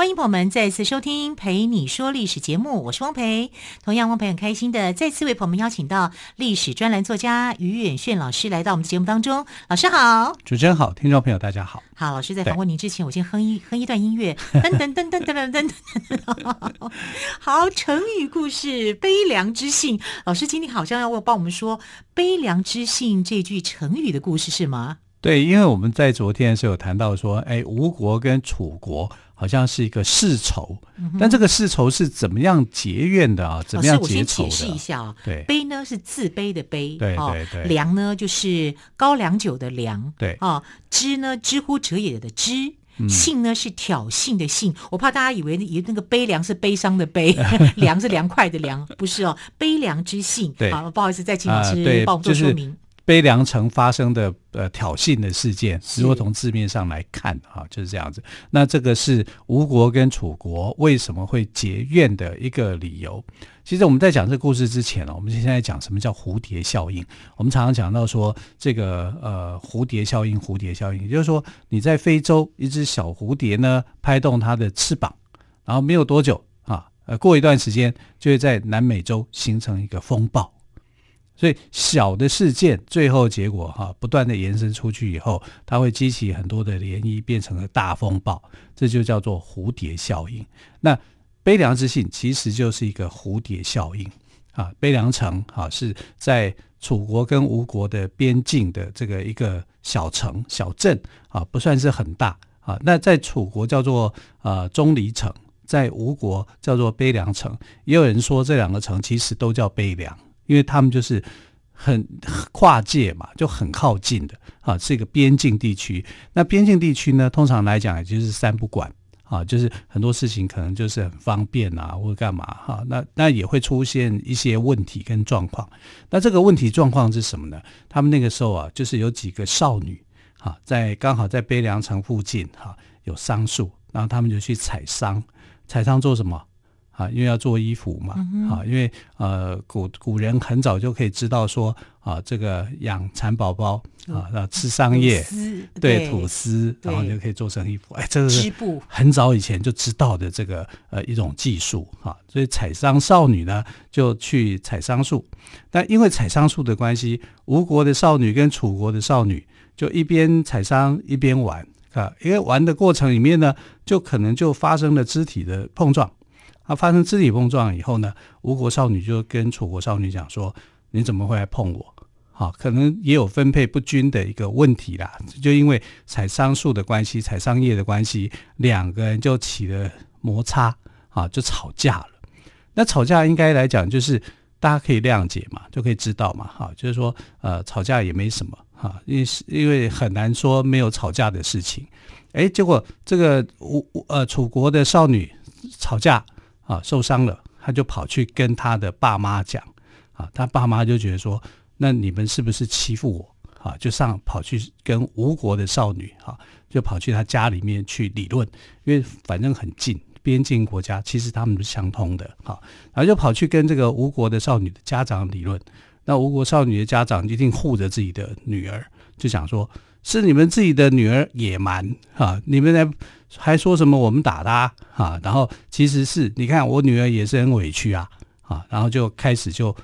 欢迎朋友们再次收听《陪你说历史》节目，我是汪培。同样，汪培很开心的再次为朋友们邀请到历史专栏作家于远炫老师来到我们的节目当中。老师好，主持人好，听众朋友大家好。好，老师在访问您之前，我先哼一哼一段音乐，噔噔噔噔噔噔噔。好，成语故事“悲凉之性”，老师今天好像要帮我们说“悲凉之性”这句成语的故事是吗？对，因为我们在昨天是有谈到说，哎，吴国跟楚国。好像是一个世仇，嗯、但这个世仇是怎么样结怨的啊？怎么样结仇的？我先解释一下啊。对，悲呢是自卑的悲，对对对。凉呢就是高粱酒的凉，对啊。知呢知乎者也的知，幸呢是挑衅的幸。我怕大家以为以那个悲凉是悲伤的悲，凉是凉快的凉，不是哦。悲凉之幸，对，好，不好意思，再请老师帮我做说明。就是悲凉城发生的呃挑衅的事件，如果从字面上来看啊，就是这样子。那这个是吴国跟楚国为什么会结怨的一个理由。其实我们在讲这个故事之前呢，我们现在讲什么叫蝴蝶效应。我们常常讲到说这个呃蝴蝶效应，蝴蝶效应，也就是说你在非洲一只小蝴蝶呢拍动它的翅膀，然后没有多久啊，呃过一段时间就会在南美洲形成一个风暴。所以小的事件最后结果哈，不断的延伸出去以后，它会激起很多的涟漪，变成了大风暴，这就叫做蝴蝶效应。那悲凉之性其实就是一个蝴蝶效应啊。悲凉城啊是在楚国跟吴国的边境的这个一个小城小镇啊，不算是很大啊。那在楚国叫做啊钟离城，在吴国叫做悲凉城。也有人说这两个城其实都叫悲凉。因为他们就是很跨界嘛，就很靠近的啊，是一个边境地区。那边境地区呢，通常来讲也就是三不管啊，就是很多事情可能就是很方便啊，或者干嘛哈。那那也会出现一些问题跟状况。那这个问题状况是什么呢？他们那个时候啊，就是有几个少女啊，在刚好在悲凉城附近哈，有桑树，然后他们就去采桑，采桑做什么？啊，因为要做衣服嘛，啊，因为呃，古古人很早就可以知道说，啊，这个养蚕宝宝啊，要吃桑叶，对，吐丝，然后就可以做成衣服。哎，这个是很早以前就知道的这个呃一种技术哈。所以采桑少女呢，就去采桑树，但因为采桑树的关系，吴国的少女跟楚国的少女就一边采桑一边玩啊，因为玩的过程里面呢，就可能就发生了肢体的碰撞。那发生肢体碰撞以后呢，吴国少女就跟楚国少女讲说：“你怎么会来碰我？”好，可能也有分配不均的一个问题啦。就因为采桑树的关系，采桑叶的关系，两个人就起了摩擦，啊，就吵架了。那吵架应该来讲，就是大家可以谅解嘛，就可以知道嘛，哈，就是说，呃，吵架也没什么，哈，因为因为很难说没有吵架的事情。哎，结果这个吴呃楚国的少女吵架。啊，受伤了，他就跑去跟他的爸妈讲，啊，他爸妈就觉得说，那你们是不是欺负我？啊，就上跑去跟吴国的少女，哈，就跑去他家里面去理论，因为反正很近，边境国家其实他们是相通的，哈，然后就跑去跟这个吴国的少女的家长理论，那吴国少女的家长一定护着自己的女儿，就想说。是你们自己的女儿野蛮哈，你们还还说什么我们打他哈，然后其实是你看我女儿也是很委屈啊啊，然后就开始就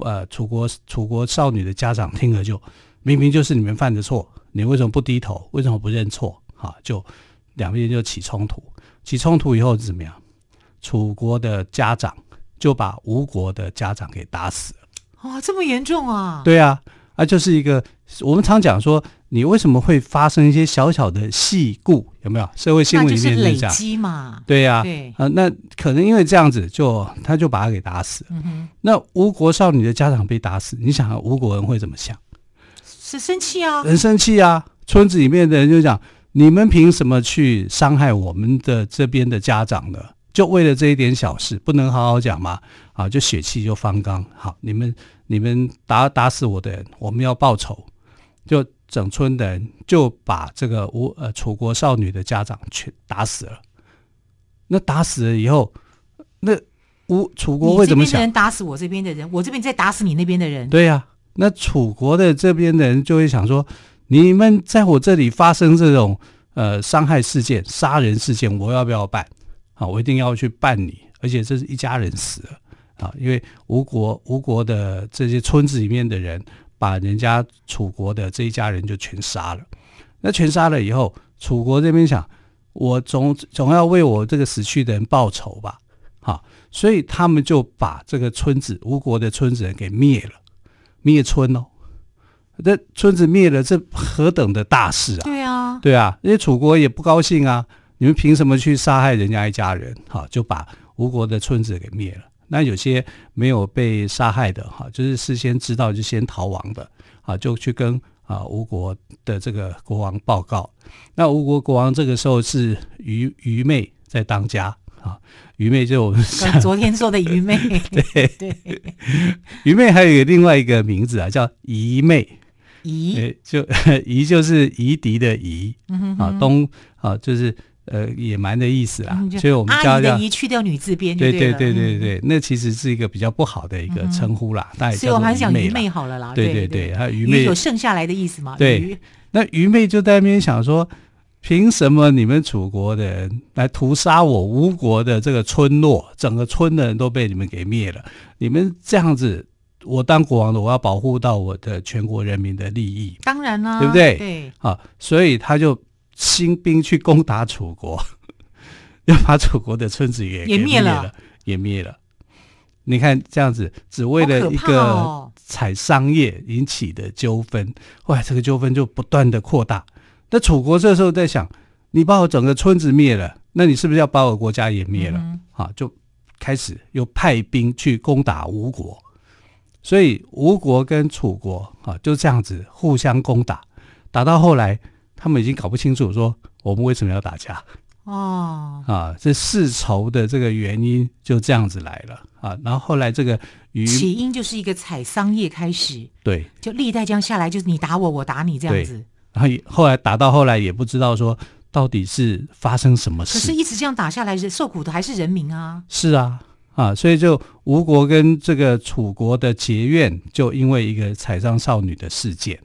呃楚国楚国少女的家长听了就明明就是你们犯的错，你为什么不低头？为什么不认错？哈，就两边就起冲突，起冲突以后是怎么样？楚国的家长就把吴国的家长给打死了。哇，这么严重啊？对啊，啊就是一个我们常讲说。你为什么会发生一些小小的细故？有没有社会新闻里面累积嘛。对呀、啊，对，呃，那可能因为这样子就，就他就把他给打死了。那吴国少女的家长被打死，你想吴国人会怎么想？是生气啊，人生气啊！村子里面的人就讲：你们凭什么去伤害我们的这边的家长呢？就为了这一点小事，不能好好讲吗？啊，就血气就方刚。好，你们你们打打死我的人，我们要报仇。就整村的人就把这个吴呃楚国少女的家长全打死了。那打死了以后，那吴楚国会怎么想？这边的人打死我这边的人，我这边再打死你那边的人。对呀、啊，那楚国的这边的人就会想说：你们在我这里发生这种呃伤害事件、杀人事件，我要不要办？啊，我一定要去办你，而且这是一家人死了啊，因为吴国吴国的这些村子里面的人。把人家楚国的这一家人就全杀了，那全杀了以后，楚国这边想，我总总要为我这个死去的人报仇吧，好，所以他们就把这个村子吴国的村子人给灭了，灭村哦，这村子灭了，这何等的大事啊！对啊，对啊，因为楚国也不高兴啊，你们凭什么去杀害人家一家人？哈，就把吴国的村子给灭了。那有些没有被杀害的哈，就是事先知道就先逃亡的啊，就去跟啊吴国的这个国王报告。那吴国国王这个时候是愚愚昧在当家啊，愚昧就我们昨天说的愚昧，对。对，愚昧还有一个另外一个名字啊，叫夷昧，夷就 夷就是夷狄的夷，啊东啊就是。呃，野蛮的意思啦，嗯、所以我们叫叫夷去掉女字边，对对对对对，那其实是一个比较不好的一个称呼啦。大家、嗯、所以我还是讲愚昧好了啦。对对对，还有愚昧有剩下来的意思嘛？对，那愚昧就在那边想说，凭什么你们楚国的人来屠杀我吴国的这个村落，整个村的人都被你们给灭了？你们这样子，我当国王的，我要保护到我的全国人民的利益，当然啦、啊，对不对？对，啊，所以他就。兴兵去攻打楚国，要把楚国的村子也也灭了，也灭了。你看这样子，只为了一个采桑叶引起的纠纷，哇，这个纠纷就不断的扩大。那楚国这时候在想，你把我整个村子灭了，那你是不是要把我国家也灭了？嗯、啊，就开始又派兵去攻打吴国。所以吴国跟楚国啊，就这样子互相攻打，打到后来。他们已经搞不清楚说我们为什么要打架哦啊，这世仇的这个原因就这样子来了啊。然后后来这个起因就是一个采桑叶开始，对，就历代这样下来，就是你打我，我打你这样子。然后后来打到后来也不知道说到底是发生什么事，可是一直这样打下来，受苦的还是人民啊。是啊啊，所以就吴国跟这个楚国的结怨，就因为一个采桑少女的事件。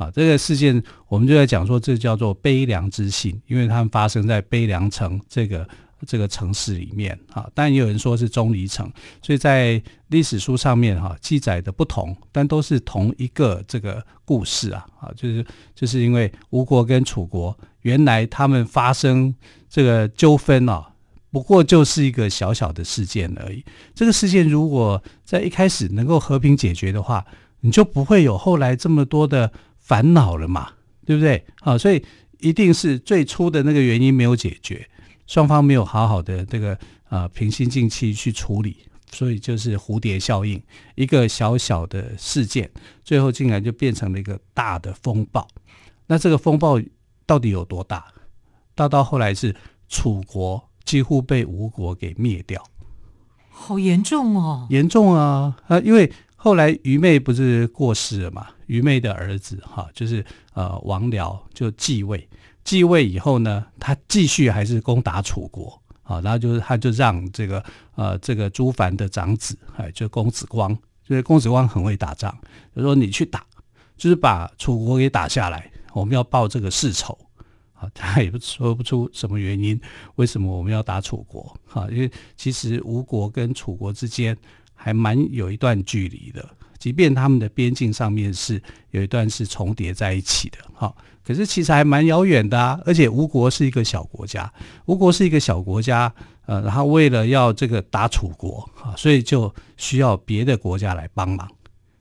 啊，这个事件我们就在讲说，这叫做悲凉之信，因为他们发生在悲凉城这个这个城市里面啊。但也有人说是钟离城，所以在历史书上面哈、记载的不同，但都是同一个这个故事啊啊，就是就是因为吴国跟楚国原来他们发生这个纠纷啊，不过就是一个小小的事件而已。这个事件如果在一开始能够和平解决的话，你就不会有后来这么多的。烦恼了嘛，对不对？好，所以一定是最初的那个原因没有解决，双方没有好好的这个啊、呃、平心静气去处理，所以就是蝴蝶效应，一个小小的事件，最后竟然就变成了一个大的风暴。那这个风暴到底有多大？大到后来是楚国几乎被吴国给灭掉，好严重哦！严重啊啊！因为后来愚昧不是过世了嘛？愚昧的儿子哈，就是呃王僚就继位，继位以后呢，他继续还是攻打楚国啊，然后就是他就让这个呃这个朱凡的长子哎，就公子光，就是公子光很会打仗，就说你去打，就是把楚国给打下来，我们要报这个世仇啊，他也不说不出什么原因，为什么我们要打楚国啊？因为其实吴国跟楚国之间还蛮有一段距离的。即便他们的边境上面是有一段是重叠在一起的，哈，可是其实还蛮遥远的啊。而且吴国是一个小国家，吴国是一个小国家，呃，然后为了要这个打楚国，啊，所以就需要别的国家来帮忙。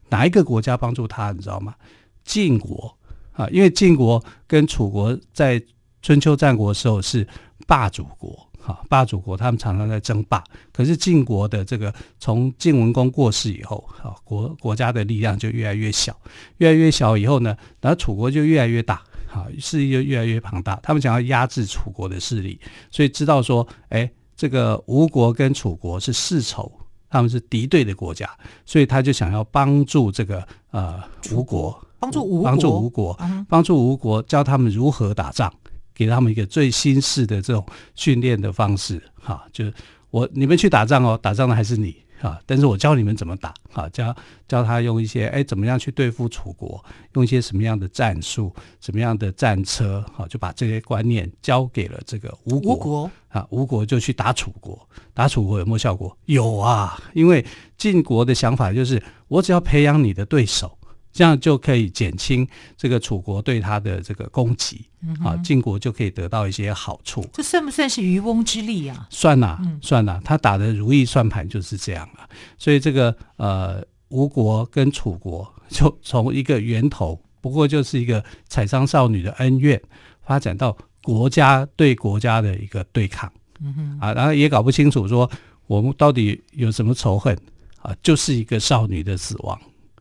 哪一个国家帮助他？你知道吗？晋国啊，因为晋国跟楚国在春秋战国时候是霸主国。啊，霸主国他们常常在争霸，可是晋国的这个从晋文公过世以后，啊，国国家的力量就越来越小，越来越小以后呢，然后楚国就越来越大，啊，势力就越来越庞大。他们想要压制楚国的势力，所以知道说，哎，这个吴国跟楚国是世仇，他们是敌对的国家，所以他就想要帮助这个呃吴国，帮助吴国，帮助吴国，帮助吴国，教他们如何打仗，给他们一个最新式的这种训练的方式，哈，就是我你们去打仗哦，打仗的还是你。啊！但是我教你们怎么打，啊，教教他用一些，哎，怎么样去对付楚国，用一些什么样的战术，什么样的战车，好，就把这些观念交给了这个吴国，吴国啊，吴国就去打楚国，打楚国有没有效果？有啊，因为晋国的想法就是，我只要培养你的对手。这样就可以减轻这个楚国对他的这个攻击，嗯、啊，晋国就可以得到一些好处。这算不算是渔翁之利啊？算呐、啊，算呐、啊，他打的如意算盘就是这样啊。所以这个呃，吴国跟楚国就从一个源头，不过就是一个采桑少女的恩怨，发展到国家对国家的一个对抗，嗯哼，啊，然后也搞不清楚说我们到底有什么仇恨啊，就是一个少女的死亡。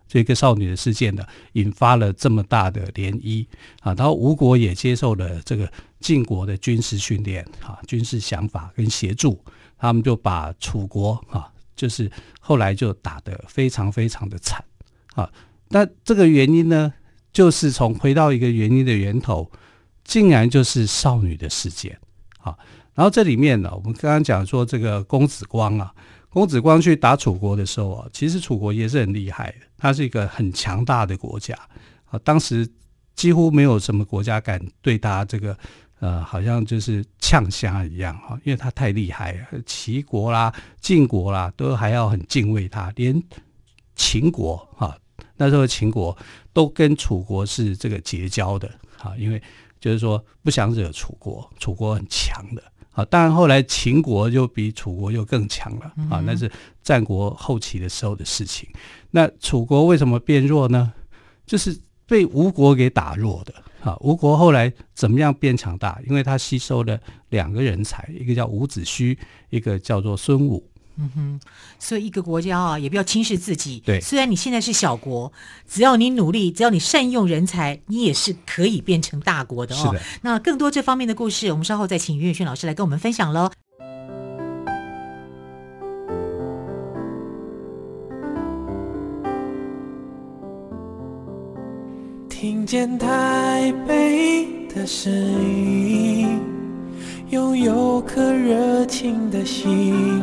这个少女的事件呢，引发了这么大的涟漪啊！然后吴国也接受了这个晋国的军事训练啊，军事想法跟协助，他们就把楚国啊，就是后来就打得非常非常的惨啊！那这个原因呢，就是从回到一个原因的源头，竟然就是少女的事件啊！然后这里面呢，我们刚刚讲说这个公子光啊。公子光去打楚国的时候啊，其实楚国也是很厉害的，它是一个很强大的国家啊。当时几乎没有什么国家敢对他这个呃，好像就是呛虾一样哈，因为他太厉害了。齐国啦、晋国啦，都还要很敬畏他，连秦国哈，那时候秦国都跟楚国是这个结交的哈，因为就是说不想惹楚国，楚国很强的。啊，当然后来秦国就比楚国又更强了啊，那是战国后期的时候的事情。那楚国为什么变弱呢？就是被吴国给打弱的啊。吴国后来怎么样变强大？因为他吸收了两个人才，一个叫伍子胥，一个叫做孙武。嗯哼，所以一个国家啊，也不要轻视自己。对，虽然你现在是小国，只要你努力，只要你善用人才，你也是可以变成大国的哦。是的。那更多这方面的故事，我们稍后再请于远轩老师来跟我们分享喽。听见台北的声音，拥有颗热情的心。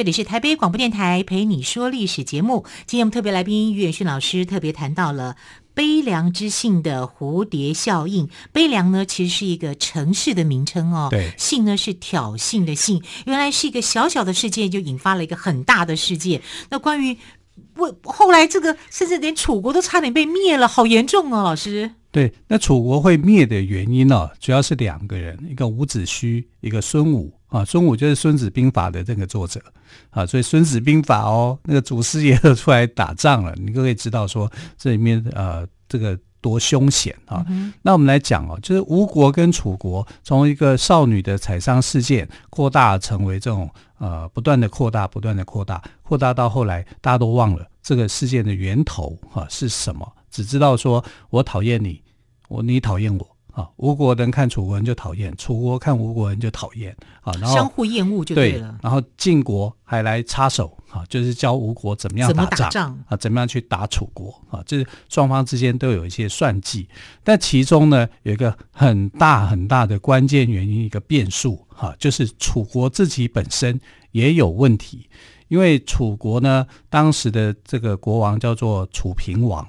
这里是台北广播电台陪你说历史节目。今天我们特别来宾于远逊老师特别谈到了悲凉之性的蝴蝶效应。悲凉呢，其实是一个城市的名称哦。对，性呢是挑衅的性。原来是一个小小的事件，就引发了一个很大的事件。那关于为后来这个，甚至连楚国都差点被灭了，好严重哦，老师。对，那楚国会灭的原因呢、哦，主要是两个人，一个伍子胥，一个孙武。啊，孙武就是《孙子兵法》的这个作者啊，所以《孙子兵法》哦，那个祖师爷都出来打仗了，你就可以知道说这里面呃这个多凶险啊。嗯、那我们来讲哦，就是吴国跟楚国从一个少女的采桑事件扩大成为这种呃不断的扩大、不断的扩大、扩大到后来大家都忘了这个事件的源头啊是什么，只知道说我讨厌你，我你讨厌我。啊，吴国人看楚国人就讨厌，楚国看吴国人就讨厌，啊，然后相互厌恶就对了。对，然后晋国还来插手，啊，就是教吴国怎么样打仗，打仗啊，怎么样去打楚国，啊，就是双方之间都有一些算计。但其中呢，有一个很大很大的关键原因，一个变数，哈、啊，就是楚国自己本身也有问题，因为楚国呢，当时的这个国王叫做楚平王，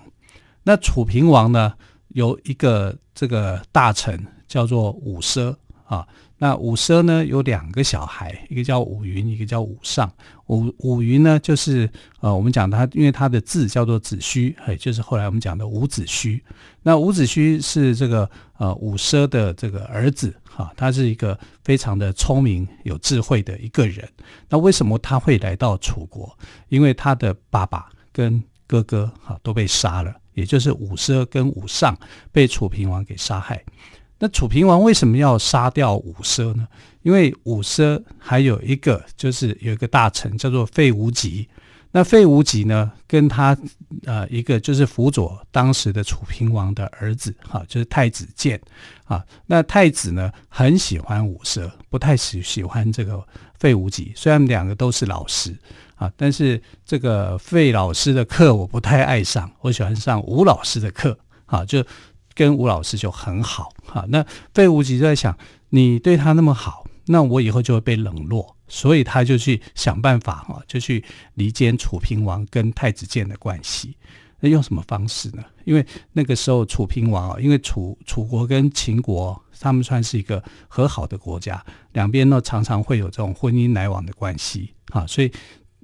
那楚平王呢，有一个这个大臣叫做伍奢啊。那伍奢呢有两个小孩，一个叫伍云，一个叫伍尚。伍伍云呢就是呃，我们讲他，因为他的字叫做子虚，哎，就是后来我们讲的伍子胥。那伍子胥是这个呃伍奢的这个儿子哈、他是一个非常的聪明有智慧的一个人。那为什么他会来到楚国？因为他的爸爸跟哥哥哈、都被杀了，也就是伍奢跟伍尚被楚平王给杀害。那楚平王为什么要杀掉伍奢呢？因为伍奢还有一个，就是有一个大臣叫做费无极。那费无极呢，跟他呃一个就是辅佐当时的楚平王的儿子，哈，就是太子建啊。那太子呢很喜欢伍奢，不太喜喜欢这个费无极。虽然两个都是老师啊，但是这个费老师的课我不太爱上，我喜欢上吴老师的课啊，就。跟吴老师就很好哈，那费无极就在想，你对他那么好，那我以后就会被冷落，所以他就去想办法哈，就去离间楚平王跟太子建的关系。那用什么方式呢？因为那个时候楚平王啊，因为楚楚国跟秦国他们算是一个和好的国家，两边呢常常会有这种婚姻来往的关系啊，所以。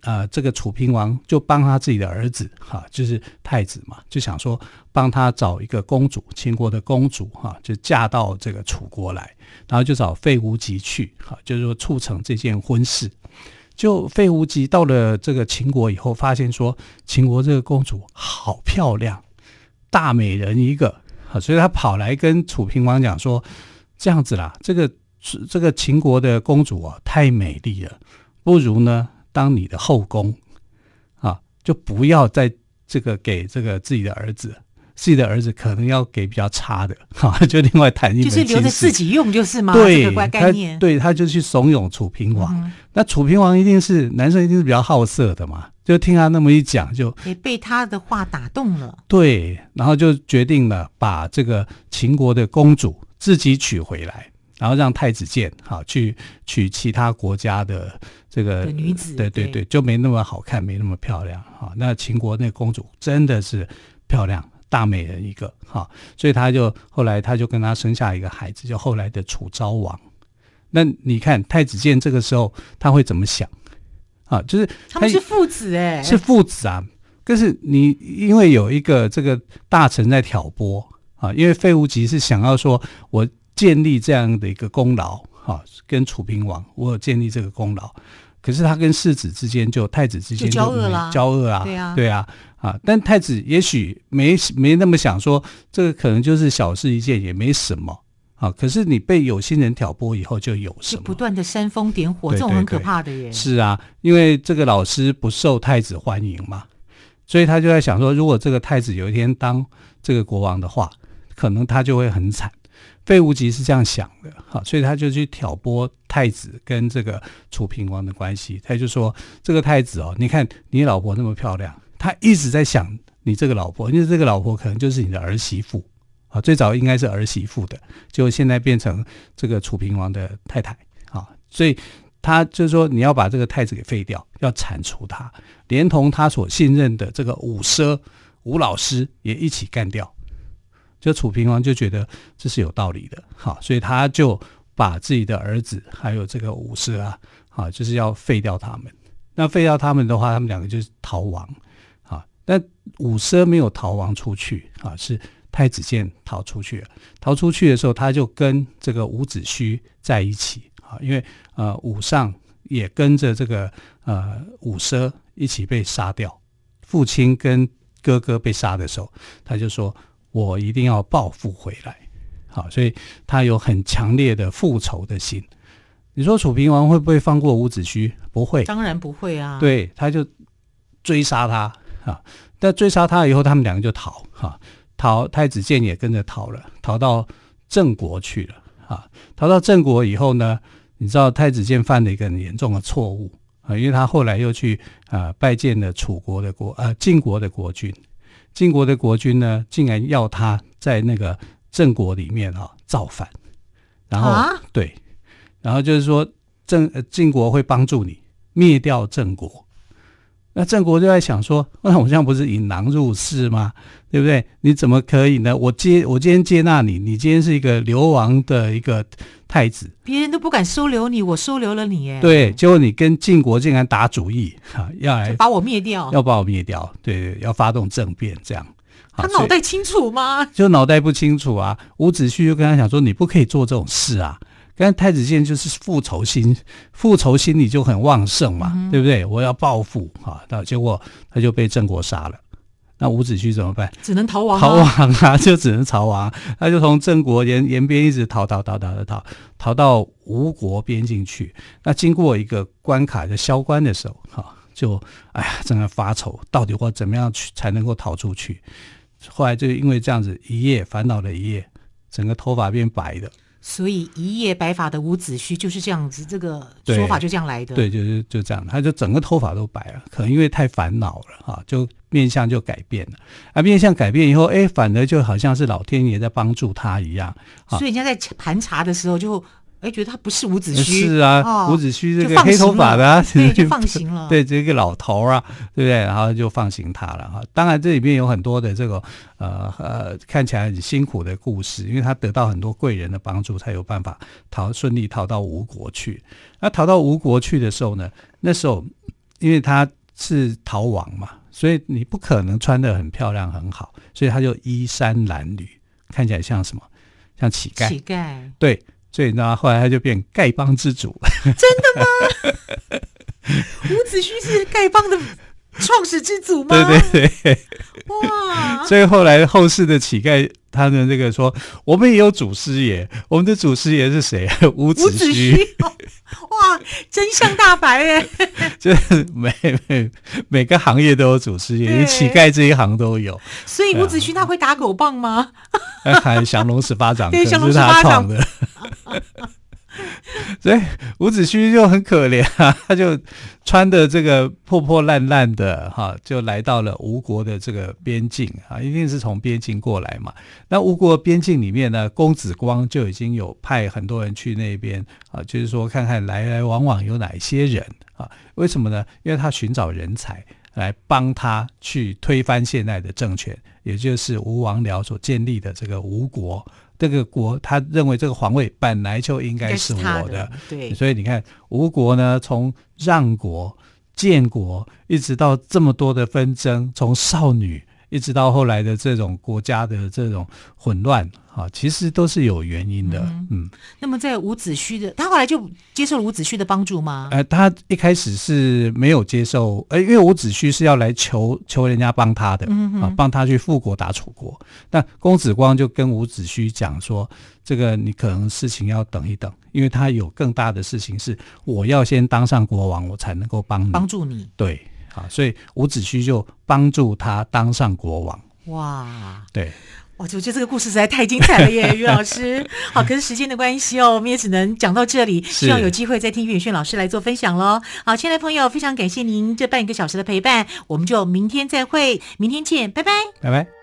呃，这个楚平王就帮他自己的儿子哈、就是太子嘛，就想说帮他找一个公主，秦国的公主哈、就嫁到这个楚国来，然后就找费无极去哈、就是说促成这件婚事。就费无极到了这个秦国以后，发现说秦国这个公主好漂亮，大美人一个，啊、所以他跑来跟楚平王讲说，这样子啦，这个这个秦国的公主啊太美丽了，不如呢。当你的后宫啊，就不要再这个给这个自己的儿子，自己的儿子可能要给比较差的，哈、啊，就另外谈一门就是留着自己用，就是吗？对，这个概念，他对，他就去怂恿楚平王。嗯、那楚平王一定是男生，一定是比较好色的嘛，就听他那么一讲，就也被他的话打动了。对，然后就决定了把这个秦国的公主自己娶回来。然后让太子建好去娶其他国家的这个女子，对对对，就没那么好看，没那么漂亮哈。那秦国那个公主真的是漂亮，大美人一个哈，所以他就后来他就跟他生下一个孩子，就后来的楚昭王。那你看太子建这个时候他会怎么想啊？就是他，他们是父子哎，是父子啊。可是你因为有一个这个大臣在挑拨啊，因为费无极是想要说我。建立这样的一个功劳，哈，跟楚平王，我有建立这个功劳，可是他跟世子之间，就太子之间就交恶了，交恶啊，对啊，对啊，啊，但太子也许没没那么想说，这个可能就是小事一件，也没什么，啊，可是你被有心人挑拨以后，就有什么，不断的煽风点火，这种很可怕的耶。是啊，因为这个老师不受太子欢迎嘛，所以他就在想说，如果这个太子有一天当这个国王的话，可能他就会很惨。费无极是这样想的，哈，所以他就去挑拨太子跟这个楚平王的关系。他就说：“这个太子哦，你看你老婆那么漂亮，他一直在想你这个老婆，因为这个老婆可能就是你的儿媳妇啊，最早应该是儿媳妇的，就现在变成这个楚平王的太太啊。所以他就是说你要把这个太子给废掉，要铲除他，连同他所信任的这个伍奢伍老师也一起干掉。”就楚平王就觉得这是有道理的，好，所以他就把自己的儿子还有这个伍奢啊，好，就是要废掉他们。那废掉他们的话，他们两个就是逃亡，啊，但伍奢没有逃亡出去，啊，是太子建逃出去了。逃出去的时候，他就跟这个伍子胥在一起，啊，因为呃伍尚也跟着这个呃伍奢一起被杀掉，父亲跟哥哥被杀的时候，他就说。我一定要报复回来，好，所以他有很强烈的复仇的心。你说楚平王会不会放过伍子胥？不会，当然不会啊。对，他就追杀他啊。但追杀他以后，他们两个就逃哈，逃。太子建也跟着逃了，逃到郑国去了啊。逃到郑国以后呢，你知道太子建犯了一个很严重的错误啊，因为他后来又去啊拜见了楚国的国呃晋国的国君。晋国的国君呢，竟然要他在那个郑国里面啊造反，然后、啊、对，然后就是说郑晋国会帮助你灭掉郑国。那郑国就在想说，那我这样不是引狼入室吗？对不对？你怎么可以呢？我接我今天接纳你，你今天是一个流亡的一个太子，别人都不敢收留你，我收留了你，耶，对，结果你跟晋国竟然打主意，哈，要来把我灭掉，要把我灭掉，对对，要发动政变，这样。他脑袋清楚吗？就脑袋不清楚啊！伍子胥就跟他讲说：“你不可以做这种事啊！”刚才太子建就是复仇心，复仇心理就很旺盛嘛，嗯、对不对？我要报复啊！那结果他就被郑国杀了。那伍子胥怎么办？只能逃亡、啊。逃亡啊！就只能逃亡。他就从郑国沿沿边一直逃逃逃逃逃逃，逃到吴国边境去。那经过一个关卡的萧关的时候，哈，就哎呀，正在发愁，到底我怎么样去才能够逃出去？后来就因为这样子一夜烦恼了一夜，整个头发变白的。所以一夜白发的伍子胥就是这样子，这个说法就这样来的。对，就是就这样，他就整个头发都白了，可能因为太烦恼了哈，就面相就改变了。啊，面相改变以后，哎，反而就好像是老天爷在帮助他一样。所以人家在盘查的时候就。哎，觉得他不是伍子胥，是啊，伍子胥这个黑头发的，啊，对，就放行了。对，这个老头啊，对不对？然后就放行他了哈。当然，这里面有很多的这个呃呃，看起来很辛苦的故事，因为他得到很多贵人的帮助，才有办法逃顺利逃到吴国去。那逃到吴国去的时候呢，那时候因为他是逃亡嘛，所以你不可能穿得很漂亮很好，所以他就衣衫褴褛，看起来像什么？像乞丐。乞丐。对。所以呢，后来他就变丐帮之主。真的吗？伍子胥是丐帮的创始之祖吗？对对对。哇！所以后来后世的乞丐，他的这个说，我们也有祖师爷，我们的祖师爷是谁？伍子胥。哇，真相大白哎！就是每每每个行业都有祖师爷，连乞丐这一行都有。所以伍子胥他会打狗棒吗？还降龙十八掌，对，降龙十八掌的。所以伍子胥就很可怜啊，他就穿的这个破破烂烂的哈，就来到了吴国的这个边境啊，一定是从边境过来嘛。那吴国边境里面呢，公子光就已经有派很多人去那边啊，就是说看看来来往往有哪些人啊？为什么呢？因为他寻找人才来帮他去推翻现在的政权，也就是吴王僚所建立的这个吴国。这个国，他认为这个皇位本来就应该是我的，的对，所以你看吴国呢，从让国、建国，一直到这么多的纷争，从少女。一直到后来的这种国家的这种混乱啊，其实都是有原因的。嗯，嗯，那么在伍子胥的，他后来就接受了伍子胥的帮助吗？呃，他一开始是没有接受，呃，因为伍子胥是要来求求人家帮他的，嗯哼，啊，帮他去复国打楚国。那公子光就跟伍子胥讲说：“这个你可能事情要等一等，因为他有更大的事情是我要先当上国王，我才能够帮你帮助你。”对。啊，所以伍子胥就帮助他当上国王。哇，对，我觉得这个故事实在太精彩了耶，于老师。好，可是时间的关系哦，我们也只能讲到这里。希望有机会再听于远炫老师来做分享喽。好，亲爱的朋友，非常感谢您这半个小时的陪伴，我们就明天再会，明天见，拜拜，拜拜。